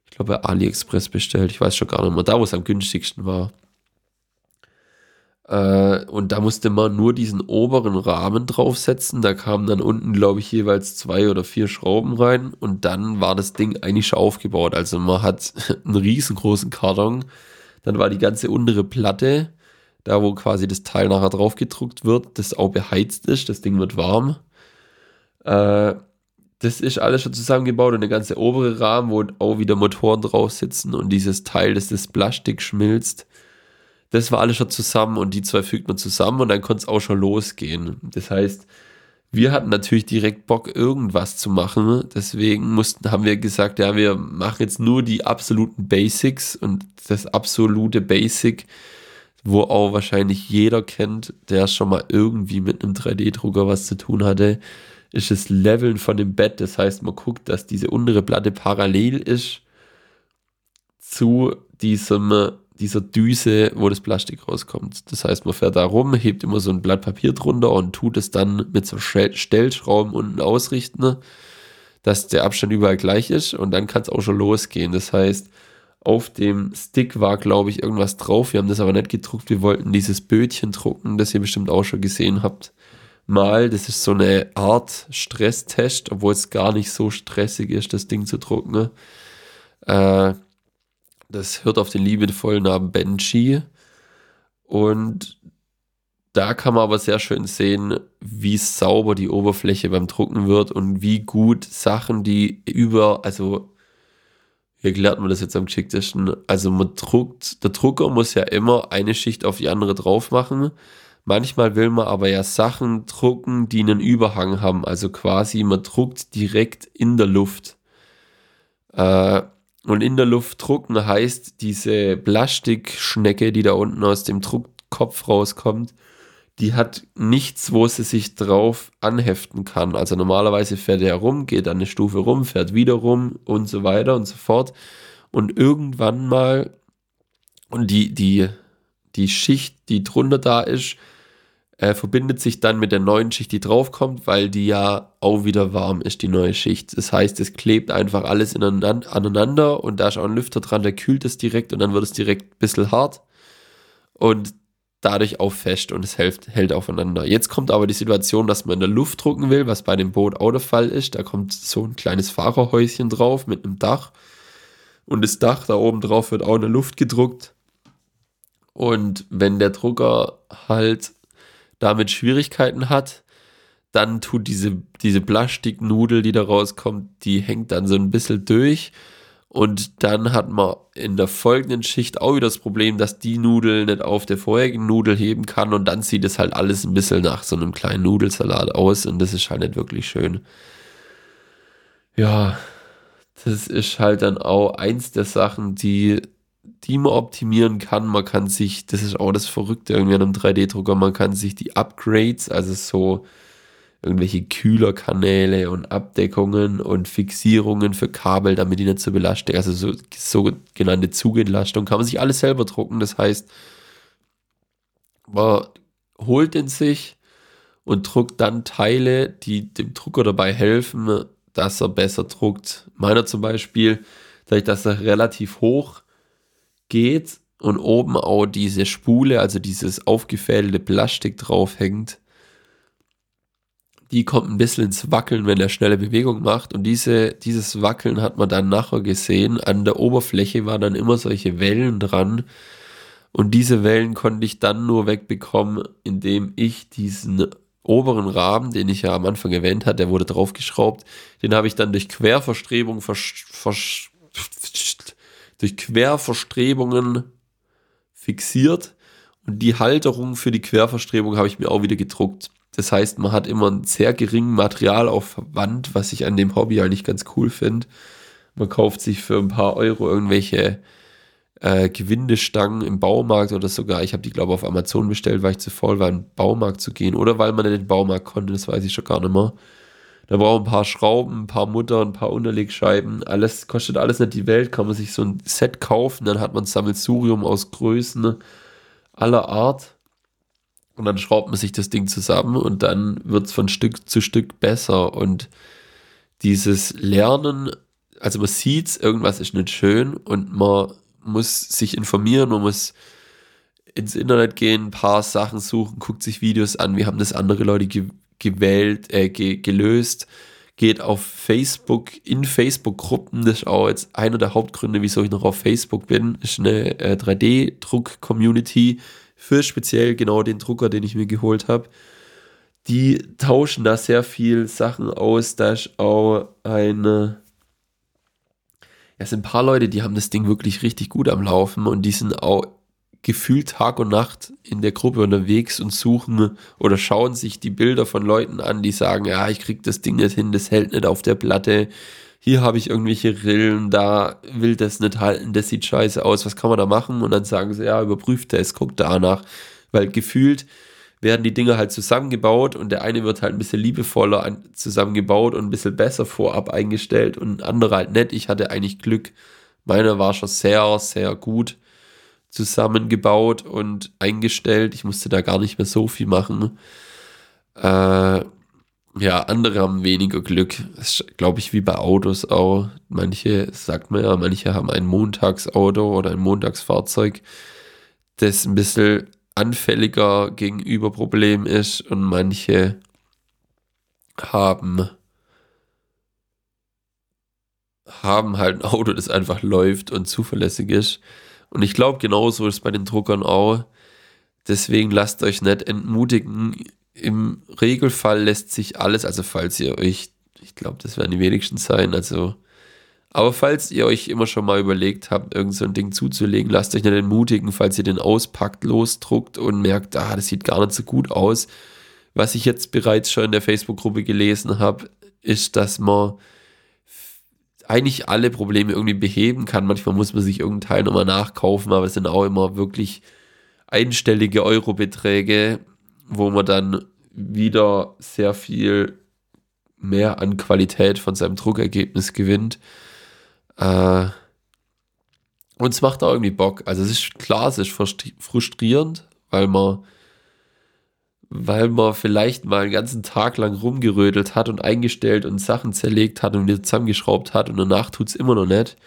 ich glaube, bei AliExpress bestellt, ich weiß schon gar nicht mehr, da wo es am günstigsten war. Äh, und da musste man nur diesen oberen Rahmen draufsetzen. Da kamen dann unten, glaube ich, jeweils zwei oder vier Schrauben rein. Und dann war das Ding eigentlich schon aufgebaut. Also man hat einen riesengroßen Karton. Dann war die ganze untere Platte, da wo quasi das Teil nachher drauf gedruckt wird, das auch beheizt ist. Das Ding wird warm. Äh, das ist alles schon zusammengebaut und der ganze obere Rahmen, wo auch wieder Motoren drauf sitzen und dieses Teil, das das Plastik schmilzt das war alles schon zusammen und die zwei fügt man zusammen und dann konnte es auch schon losgehen. Das heißt, wir hatten natürlich direkt Bock, irgendwas zu machen. Deswegen mussten, haben wir gesagt, ja, wir machen jetzt nur die absoluten Basics und das absolute Basic, wo auch wahrscheinlich jeder kennt, der schon mal irgendwie mit einem 3D-Drucker was zu tun hatte, ist das Leveln von dem Bett. Das heißt, man guckt, dass diese untere Platte parallel ist zu diesem dieser Düse, wo das Plastik rauskommt. Das heißt, man fährt da rum, hebt immer so ein Blatt Papier drunter und tut es dann mit so Stellschrauben unten ausrichten, dass der Abstand überall gleich ist und dann kann es auch schon losgehen. Das heißt, auf dem Stick war, glaube ich, irgendwas drauf. Wir haben das aber nicht gedruckt. Wir wollten dieses Bötchen drucken, das ihr bestimmt auch schon gesehen habt. Mal, das ist so eine Art Stresstest, obwohl es gar nicht so stressig ist, das Ding zu drucken. Äh, das hört auf den liebevollen Namen Benji. Und da kann man aber sehr schön sehen, wie sauber die Oberfläche beim Drucken wird und wie gut Sachen, die über, also wie erklärt man das jetzt am geschicktesten? Also man druckt, der Drucker muss ja immer eine Schicht auf die andere drauf machen. Manchmal will man aber ja Sachen drucken, die einen Überhang haben. Also quasi man druckt direkt in der Luft. Äh, und in der Luft drucken heißt, diese Plastikschnecke, die da unten aus dem Druckkopf rauskommt, die hat nichts, wo sie sich drauf anheften kann. Also normalerweise fährt er rum, geht eine Stufe rum, fährt wieder rum und so weiter und so fort. Und irgendwann mal, und die, die, die Schicht, die drunter da ist, äh, verbindet sich dann mit der neuen Schicht, die draufkommt, weil die ja auch wieder warm ist, die neue Schicht. Das heißt, es klebt einfach alles aneinander und da ist auch ein Lüfter dran, der kühlt es direkt und dann wird es direkt ein bisschen hart und dadurch auch fest und es hält, hält aufeinander. Jetzt kommt aber die Situation, dass man in der Luft drucken will, was bei dem Boot auch der Fall ist. Da kommt so ein kleines Fahrerhäuschen drauf mit einem Dach und das Dach da oben drauf wird auch in der Luft gedruckt. Und wenn der Drucker halt damit Schwierigkeiten hat, dann tut diese, diese Plastiknudel, die da rauskommt, die hängt dann so ein bisschen durch. Und dann hat man in der folgenden Schicht auch wieder das Problem, dass die Nudel nicht auf der vorherigen Nudel heben kann und dann sieht es halt alles ein bisschen nach so einem kleinen Nudelsalat aus und das ist halt nicht wirklich schön. Ja, das ist halt dann auch eins der Sachen, die die man optimieren kann. Man kann sich, das ist auch das Verrückte irgendwie an einem 3D-Drucker, man kann sich die Upgrades, also so irgendwelche Kühlerkanäle und Abdeckungen und Fixierungen für Kabel, damit die nicht so belastet. Also so sogenannte Zugentlastung kann man sich alles selber drucken. Das heißt, man holt in sich und druckt dann Teile, die dem Drucker dabei helfen, dass er besser druckt. Meiner zum Beispiel, dadurch, dass er relativ hoch geht und oben auch diese Spule, also dieses aufgefädelte Plastik draufhängt, die kommt ein bisschen ins Wackeln, wenn er schnelle Bewegung macht. Und diese, dieses Wackeln hat man dann nachher gesehen. An der Oberfläche waren dann immer solche Wellen dran. Und diese Wellen konnte ich dann nur wegbekommen, indem ich diesen oberen Rahmen, den ich ja am Anfang erwähnt hatte, der wurde draufgeschraubt, den habe ich dann durch Querverstrebung vers, vers, durch Querverstrebungen fixiert und die Halterung für die Querverstrebung habe ich mir auch wieder gedruckt. Das heißt, man hat immer einen sehr geringen Materialaufwand, was ich an dem Hobby eigentlich ganz cool finde. Man kauft sich für ein paar Euro irgendwelche äh, Gewindestangen im Baumarkt oder sogar, ich habe die glaube auf Amazon bestellt, weil ich zu faul war, in den Baumarkt zu gehen oder weil man in den Baumarkt konnte, das weiß ich schon gar nicht mehr. Da braucht ein paar Schrauben, ein paar Mutter, ein paar Unterlegscheiben. Alles kostet alles nicht die Welt. Kann man sich so ein Set kaufen. Dann hat man Sammelsurium aus Größen aller Art. Und dann schraubt man sich das Ding zusammen und dann wird es von Stück zu Stück besser. Und dieses Lernen, also man sieht, irgendwas ist nicht schön und man muss sich informieren, man muss ins Internet gehen, ein paar Sachen suchen, guckt sich Videos an, wie haben das andere Leute ge gewählt, äh, ge gelöst, geht auf Facebook, in Facebook-Gruppen, das ist auch jetzt einer der Hauptgründe, wieso ich noch auf Facebook bin, ist eine äh, 3D-Druck-Community für speziell genau den Drucker, den ich mir geholt habe. Die tauschen da sehr viel Sachen aus, da ist auch eine ja, es sind ein paar Leute, die haben das Ding wirklich richtig gut am Laufen und die sind auch gefühlt Tag und Nacht in der Gruppe unterwegs und suchen oder schauen sich die Bilder von Leuten an, die sagen, ja, ich krieg das Ding nicht hin, das hält nicht auf der Platte. Hier habe ich irgendwelche Rillen, da will das nicht halten, das sieht scheiße aus, was kann man da machen? Und dann sagen sie, ja, überprüft es, guckt danach. Weil gefühlt werden die Dinge halt zusammengebaut und der eine wird halt ein bisschen liebevoller zusammengebaut und ein bisschen besser vorab eingestellt und ein anderer halt nicht. Ich hatte eigentlich Glück. Meiner war schon sehr, sehr gut zusammengebaut und eingestellt. Ich musste da gar nicht mehr so viel machen. Äh, ja, andere haben weniger Glück. Das ist, glaube ich, wie bei Autos auch. Manche, sagt man ja, manche haben ein Montagsauto oder ein Montagsfahrzeug, das ein bisschen anfälliger gegenüber Problemen ist und manche haben haben halt ein Auto, das einfach läuft und zuverlässig ist. Und ich glaube, genauso ist es bei den Druckern auch. Deswegen lasst euch nicht entmutigen. Im Regelfall lässt sich alles, also falls ihr euch, ich glaube, das werden die wenigsten sein, also aber falls ihr euch immer schon mal überlegt habt, irgend so ein Ding zuzulegen, lasst euch nicht entmutigen, falls ihr den auspackt, losdruckt und merkt, ah, das sieht gar nicht so gut aus. Was ich jetzt bereits schon in der Facebook-Gruppe gelesen habe, ist, dass man eigentlich alle Probleme irgendwie beheben kann. Manchmal muss man sich irgendein Teil nochmal nachkaufen, aber es sind auch immer wirklich einstellige Eurobeträge, wo man dann wieder sehr viel mehr an Qualität von seinem Druckergebnis gewinnt. Äh, und es macht auch irgendwie Bock. Also es ist klar, es ist frustrierend, weil man, weil man vielleicht mal einen ganzen Tag lang rumgerödelt hat und eingestellt und Sachen zerlegt hat und wieder zusammengeschraubt hat und danach tut es immer noch nicht.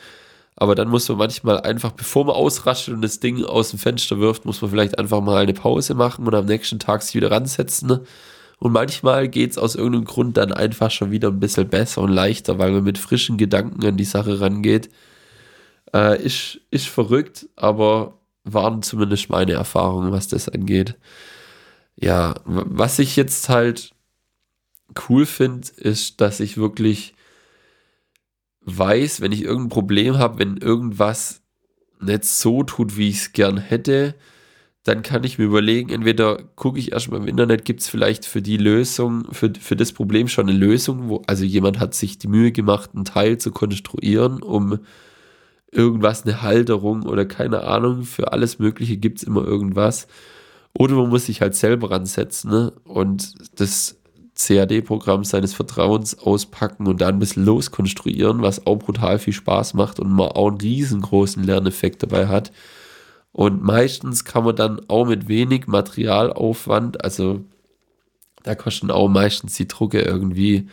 Aber dann muss man manchmal einfach, bevor man ausrastet und das Ding aus dem Fenster wirft, muss man vielleicht einfach mal eine Pause machen und am nächsten Tag sich wieder ransetzen. Und manchmal geht es aus irgendeinem Grund dann einfach schon wieder ein bisschen besser und leichter, weil man mit frischen Gedanken an die Sache rangeht. Äh, ist, ist verrückt, aber waren zumindest meine Erfahrungen, was das angeht. Ja, was ich jetzt halt cool finde, ist, dass ich wirklich weiß, wenn ich irgendein Problem habe, wenn irgendwas nicht so tut, wie ich es gern hätte, dann kann ich mir überlegen, entweder gucke ich erstmal im Internet, gibt es vielleicht für die Lösung, für, für das Problem schon eine Lösung, wo, also jemand hat sich die Mühe gemacht, einen Teil zu konstruieren, um irgendwas, eine Halterung oder keine Ahnung, für alles Mögliche gibt es immer irgendwas. Oder man muss sich halt selber ransetzen ne? und das CAD-Programm seines Vertrauens auspacken und da ein bisschen loskonstruieren, was auch brutal viel Spaß macht und man auch einen riesengroßen Lerneffekt dabei hat. Und meistens kann man dann auch mit wenig Materialaufwand, also da kosten auch meistens die Drucke irgendwie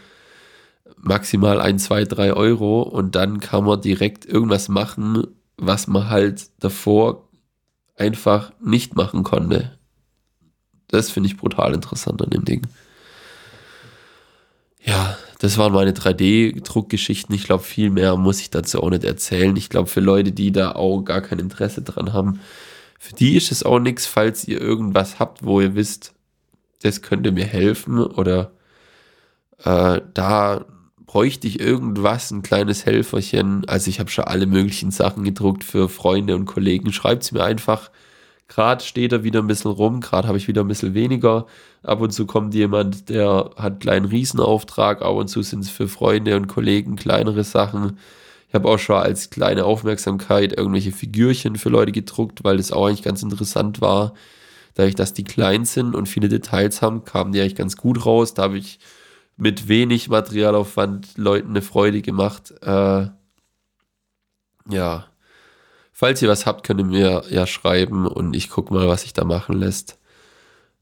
maximal ein, zwei, drei Euro und dann kann man direkt irgendwas machen, was man halt davor einfach nicht machen konnte. Das finde ich brutal interessant an dem Ding. Ja, das waren meine 3D-Druckgeschichten. Ich glaube, viel mehr muss ich dazu auch nicht erzählen. Ich glaube, für Leute, die da auch gar kein Interesse dran haben, für die ist es auch nichts, falls ihr irgendwas habt, wo ihr wisst, das könnte mir helfen oder äh, da bräuchte ich irgendwas, ein kleines Helferchen. Also ich habe schon alle möglichen Sachen gedruckt für Freunde und Kollegen. Schreibt es mir einfach. Gerade steht er wieder ein bisschen rum, gerade habe ich wieder ein bisschen weniger. Ab und zu kommt jemand, der hat einen kleinen Riesenauftrag, ab und zu sind es für Freunde und Kollegen kleinere Sachen. Ich habe auch schon als kleine Aufmerksamkeit irgendwelche Figürchen für Leute gedruckt, weil das auch eigentlich ganz interessant war. Dadurch, dass die klein sind und viele Details haben, kamen die eigentlich ganz gut raus. Da habe ich mit wenig Materialaufwand Leuten eine Freude gemacht. Äh, ja, falls ihr was habt, könnt ihr mir ja schreiben und ich gucke mal, was sich da machen lässt.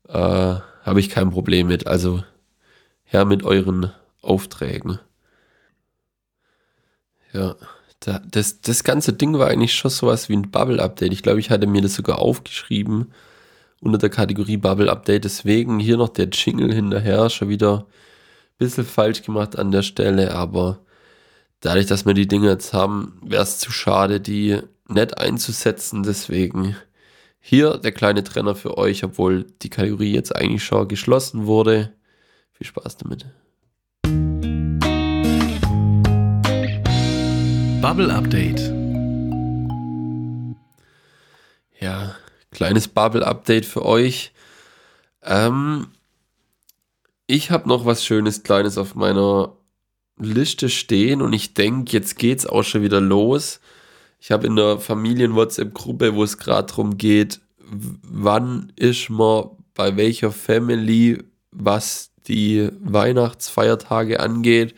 Äh, Habe ich kein Problem mit. Also her mit euren Aufträgen. Ja, da, das, das ganze Ding war eigentlich schon sowas wie ein Bubble-Update. Ich glaube, ich hatte mir das sogar aufgeschrieben unter der Kategorie Bubble-Update. Deswegen hier noch der Jingle hinterher, schon wieder bisschen falsch gemacht an der Stelle, aber dadurch, dass wir die Dinge jetzt haben, wäre es zu schade, die nett einzusetzen. Deswegen hier der kleine Trenner für euch, obwohl die Kategorie jetzt eigentlich schon geschlossen wurde. Viel Spaß damit. Bubble Update. Ja, kleines Bubble Update für euch. Ähm, ich habe noch was Schönes, Kleines auf meiner Liste stehen und ich denke, jetzt geht's auch schon wieder los. Ich habe in der Familien-WhatsApp-Gruppe, wo es gerade darum geht, wann ist man bei welcher Family, was die Weihnachtsfeiertage angeht,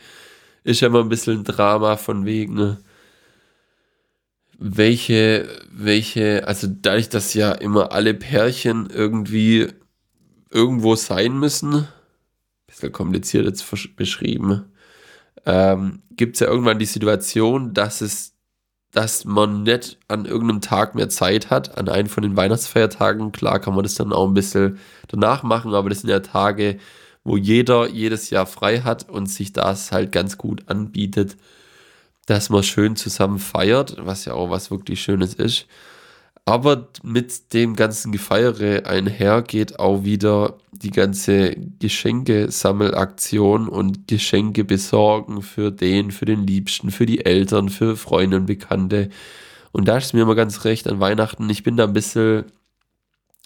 ist ja immer ein bisschen ein Drama von wegen, welche, welche, also dadurch, dass ja immer alle Pärchen irgendwie irgendwo sein müssen, bisschen kompliziert jetzt beschrieben, ähm, gibt es ja irgendwann die Situation, dass es, dass man nicht an irgendeinem Tag mehr Zeit hat, an einem von den Weihnachtsfeiertagen. Klar kann man das dann auch ein bisschen danach machen, aber das sind ja Tage, wo jeder jedes Jahr frei hat und sich das halt ganz gut anbietet, dass man schön zusammen feiert, was ja auch was wirklich Schönes ist. Aber mit dem ganzen Gefeiere einher geht auch wieder die ganze Geschenkesammelaktion und Geschenke besorgen für den, für den Liebsten, für die Eltern, für Freunde und Bekannte. Und da ist mir immer ganz recht an Weihnachten. Ich bin da ein bisschen,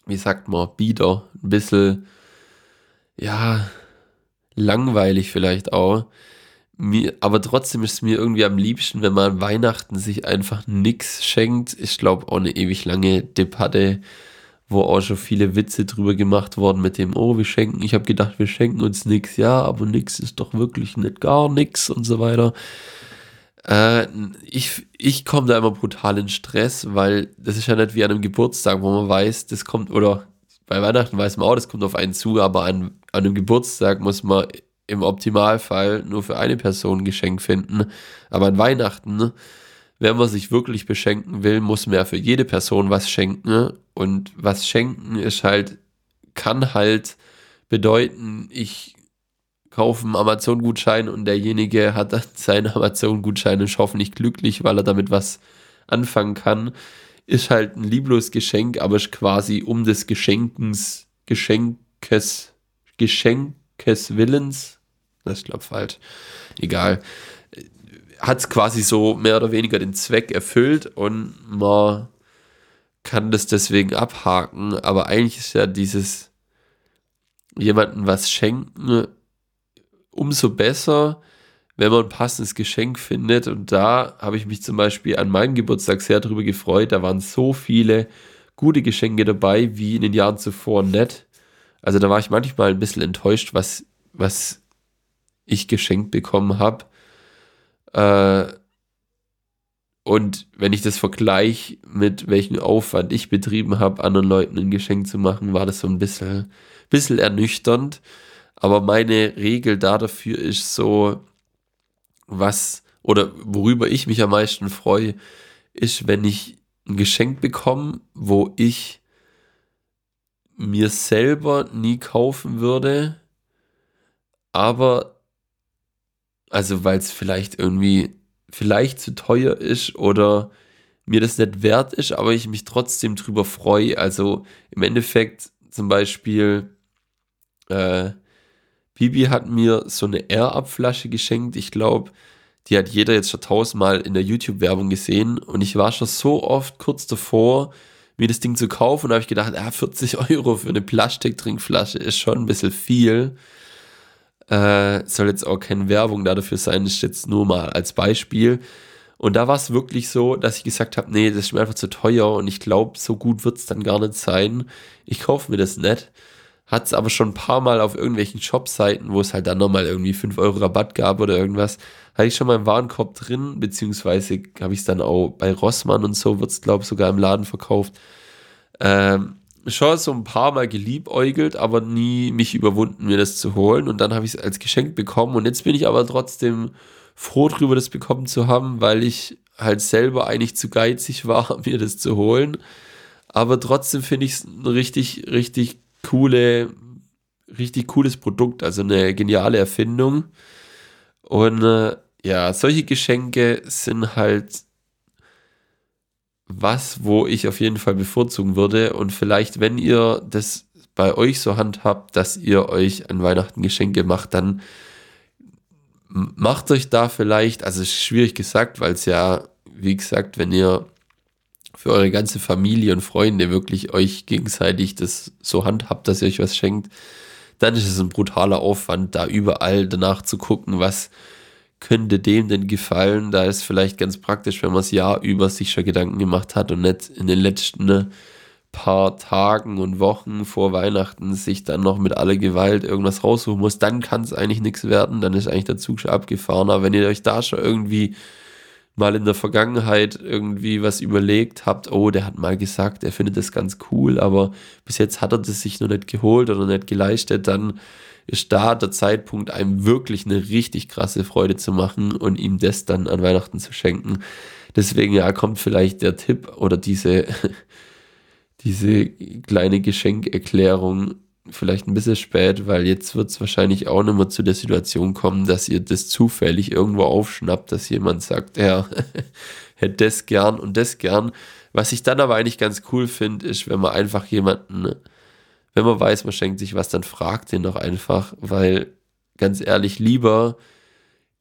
wie sagt man, bieder, ein bisschen, ja, langweilig vielleicht auch. Mir, aber trotzdem ist es mir irgendwie am liebsten, wenn man an Weihnachten sich einfach nichts schenkt. Ich glaube, auch eine ewig lange Debatte, wo auch schon viele Witze drüber gemacht worden mit dem, oh, wir schenken, ich habe gedacht, wir schenken uns nichts, ja, aber nichts ist doch wirklich nicht gar nichts und so weiter. Äh, ich ich komme da immer brutal in Stress, weil das ist ja nicht wie an einem Geburtstag, wo man weiß, das kommt, oder bei Weihnachten weiß man auch, das kommt auf einen zu, aber an, an einem Geburtstag muss man im Optimalfall nur für eine Person ein Geschenk finden. Aber an Weihnachten, wenn man sich wirklich beschenken will, muss man ja für jede Person was schenken. Und was schenken ist halt, kann halt bedeuten, ich kaufe einen Amazon-Gutschein und derjenige hat dann seinen Amazon-Gutschein und ist hoffentlich glücklich, weil er damit was anfangen kann. Ist halt ein lieblos Geschenk, aber ist quasi um des Geschenkens, Geschenkes, Geschenk Kes Willens, das glaube falsch, egal, hat es quasi so mehr oder weniger den Zweck erfüllt und man kann das deswegen abhaken, aber eigentlich ist ja dieses jemandem was schenken umso besser, wenn man ein passendes Geschenk findet. Und da habe ich mich zum Beispiel an meinem Geburtstag sehr darüber gefreut. Da waren so viele gute Geschenke dabei, wie in den Jahren zuvor nett. Also da war ich manchmal ein bisschen enttäuscht, was was ich geschenkt bekommen habe. Äh, und wenn ich das vergleiche mit welchem Aufwand ich betrieben habe, anderen Leuten ein Geschenk zu machen, war das so ein bisschen, bisschen ernüchternd. Aber meine Regel da dafür ist so, was oder worüber ich mich am meisten freue, ist, wenn ich ein Geschenk bekomme, wo ich mir selber nie kaufen würde, aber also weil es vielleicht irgendwie vielleicht zu teuer ist oder mir das nicht wert ist, aber ich mich trotzdem drüber freue. Also im Endeffekt zum Beispiel, äh, Bibi hat mir so eine Air-Up-Flasche geschenkt. Ich glaube, die hat jeder jetzt schon tausendmal in der YouTube-Werbung gesehen und ich war schon so oft kurz davor, mir das Ding zu kaufen und habe ich gedacht, ah, 40 Euro für eine Plastiktrinkflasche ist schon ein bisschen viel. Äh, soll jetzt auch keine Werbung dafür sein, ist jetzt nur mal als Beispiel. Und da war es wirklich so, dass ich gesagt habe, nee, das ist mir einfach zu teuer und ich glaube, so gut wird es dann gar nicht sein. Ich kaufe mir das nicht. Hat es aber schon ein paar Mal auf irgendwelchen Shop-Seiten, wo es halt dann nochmal irgendwie 5 Euro Rabatt gab oder irgendwas, hatte ich schon mal im Warenkorb drin, beziehungsweise habe ich es dann auch bei Rossmann und so, wird es glaube ich sogar im Laden verkauft. Ähm, schon so ein paar Mal geliebäugelt, aber nie mich überwunden, mir das zu holen. Und dann habe ich es als Geschenk bekommen. Und jetzt bin ich aber trotzdem froh darüber, das bekommen zu haben, weil ich halt selber eigentlich zu geizig war, mir das zu holen. Aber trotzdem finde ich es ein richtig, richtig coole, richtig cooles Produkt, also eine geniale Erfindung. Und äh, ja, solche Geschenke sind halt was, wo ich auf jeden Fall bevorzugen würde. Und vielleicht, wenn ihr das bei euch so handhabt, dass ihr euch an Weihnachten Geschenke macht, dann macht euch da vielleicht, also ist schwierig gesagt, weil es ja, wie gesagt, wenn ihr für eure ganze Familie und Freunde wirklich euch gegenseitig das so handhabt, dass ihr euch was schenkt, dann ist es ein brutaler Aufwand, da überall danach zu gucken, was könnte dem denn gefallen? Da ist vielleicht ganz praktisch, wenn man das Jahr über sich schon Gedanken gemacht hat und nicht in den letzten paar Tagen und Wochen vor Weihnachten sich dann noch mit aller Gewalt irgendwas raussuchen muss, dann kann es eigentlich nichts werden, dann ist eigentlich der Zug schon abgefahren. Aber wenn ihr euch da schon irgendwie mal in der Vergangenheit irgendwie was überlegt habt, oh, der hat mal gesagt, er findet das ganz cool, aber bis jetzt hat er das sich noch nicht geholt oder nicht geleistet, dann ist da der Zeitpunkt, einem wirklich eine richtig krasse Freude zu machen und ihm das dann an Weihnachten zu schenken. Deswegen ja, kommt vielleicht der Tipp oder diese, diese kleine Geschenkerklärung vielleicht ein bisschen spät, weil jetzt wird es wahrscheinlich auch nicht mehr zu der Situation kommen, dass ihr das zufällig irgendwo aufschnappt, dass jemand sagt, er hätte das gern und das gern. Was ich dann aber eigentlich ganz cool finde, ist, wenn man einfach jemanden wenn man weiß, man schenkt sich was, dann fragt den doch einfach, weil ganz ehrlich, lieber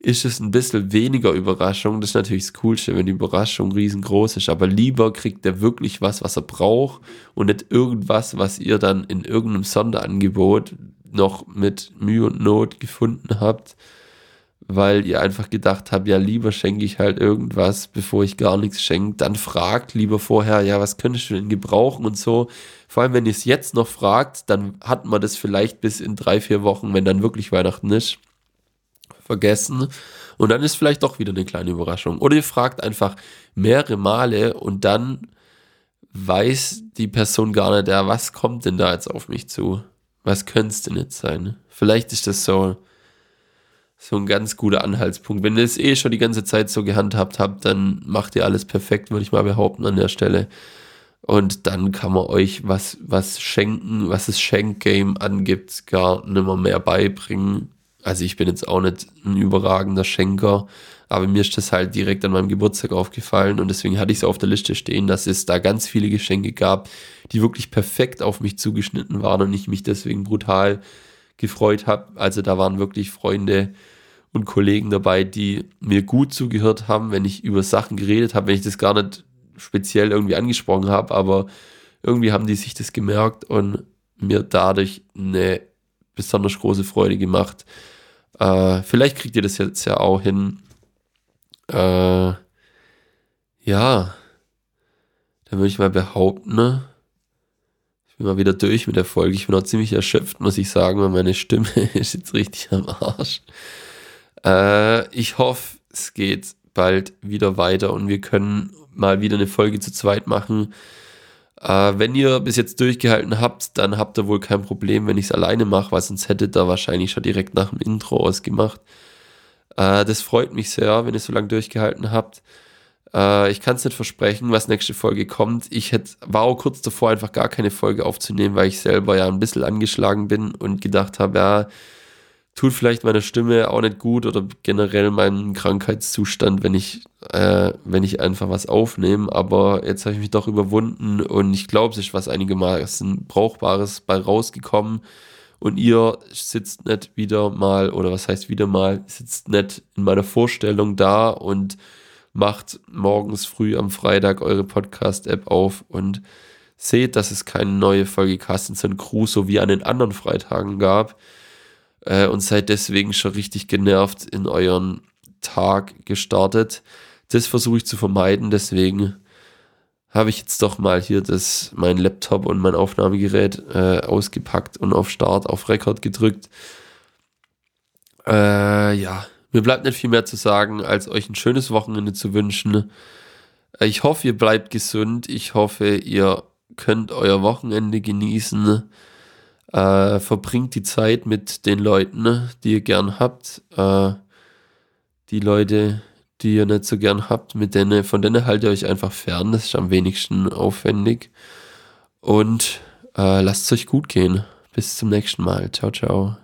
ist es ein bisschen weniger Überraschung. Das ist natürlich das Coolste, wenn die Überraschung riesengroß ist, aber lieber kriegt er wirklich was, was er braucht und nicht irgendwas, was ihr dann in irgendeinem Sonderangebot noch mit Mühe und Not gefunden habt weil ihr einfach gedacht habt, ja, lieber schenke ich halt irgendwas, bevor ich gar nichts schenke. Dann fragt lieber vorher, ja, was könntest du denn gebrauchen und so. Vor allem, wenn ihr es jetzt noch fragt, dann hat man das vielleicht bis in drei, vier Wochen, wenn dann wirklich Weihnachten ist, vergessen. Und dann ist vielleicht doch wieder eine kleine Überraschung. Oder ihr fragt einfach mehrere Male und dann weiß die Person gar nicht, ja, was kommt denn da jetzt auf mich zu? Was könnte es denn jetzt sein? Vielleicht ist das so so ein ganz guter Anhaltspunkt. Wenn ihr es eh schon die ganze Zeit so gehandhabt habt, dann macht ihr alles perfekt, würde ich mal behaupten an der Stelle. Und dann kann man euch was, was schenken, was das Schenkgame angibt, gar nimmer mehr beibringen. Also ich bin jetzt auch nicht ein überragender Schenker, aber mir ist das halt direkt an meinem Geburtstag aufgefallen und deswegen hatte ich es auf der Liste stehen, dass es da ganz viele Geschenke gab, die wirklich perfekt auf mich zugeschnitten waren und ich mich deswegen brutal gefreut habe. Also da waren wirklich Freunde, und Kollegen dabei, die mir gut zugehört haben, wenn ich über Sachen geredet habe, wenn ich das gar nicht speziell irgendwie angesprochen habe, aber irgendwie haben die sich das gemerkt und mir dadurch eine besonders große Freude gemacht. Äh, vielleicht kriegt ihr das jetzt ja auch hin. Äh, ja, dann würde ich mal behaupten, ne? Ich bin mal wieder durch mit der Folge. Ich bin auch ziemlich erschöpft, muss ich sagen, weil meine Stimme ist jetzt richtig am Arsch. Äh, ich hoffe, es geht bald wieder weiter und wir können mal wieder eine Folge zu zweit machen. Äh, wenn ihr bis jetzt durchgehalten habt, dann habt ihr wohl kein Problem, wenn ich es alleine mache, weil sonst hättet ihr wahrscheinlich schon direkt nach dem Intro ausgemacht. Äh, das freut mich sehr, wenn ihr so lange durchgehalten habt. Äh, ich kann es nicht versprechen, was nächste Folge kommt. Ich hätte, war auch kurz davor, einfach gar keine Folge aufzunehmen, weil ich selber ja ein bisschen angeschlagen bin und gedacht habe, ja, tut vielleicht meiner Stimme auch nicht gut oder generell meinen Krankheitszustand, wenn ich, äh, wenn ich einfach was aufnehme. Aber jetzt habe ich mich doch überwunden und ich glaube, es ist was einigermaßen Brauchbares bei rausgekommen. Und ihr sitzt nicht wieder mal, oder was heißt wieder mal, sitzt nicht in meiner Vorstellung da und macht morgens früh am Freitag eure Podcast-App auf und seht, dass es keine neue Folge Carstens Crew so wie an den anderen Freitagen gab äh, und seid deswegen schon richtig genervt in euren Tag gestartet. Das versuche ich zu vermeiden, deswegen habe ich jetzt doch mal hier das, mein Laptop und mein Aufnahmegerät äh, ausgepackt und auf Start, auf Rekord gedrückt. Äh, ja, mir bleibt nicht viel mehr zu sagen, als euch ein schönes Wochenende zu wünschen. Ich hoffe, ihr bleibt gesund. Ich hoffe, ihr könnt euer Wochenende genießen. Äh, verbringt die Zeit mit den Leuten, die ihr gern habt. Äh, die Leute, die ihr nicht so gern habt, mit denen, von denen haltet ihr euch einfach fern. Das ist am wenigsten aufwendig. Und äh, lasst es euch gut gehen. Bis zum nächsten Mal. Ciao, ciao.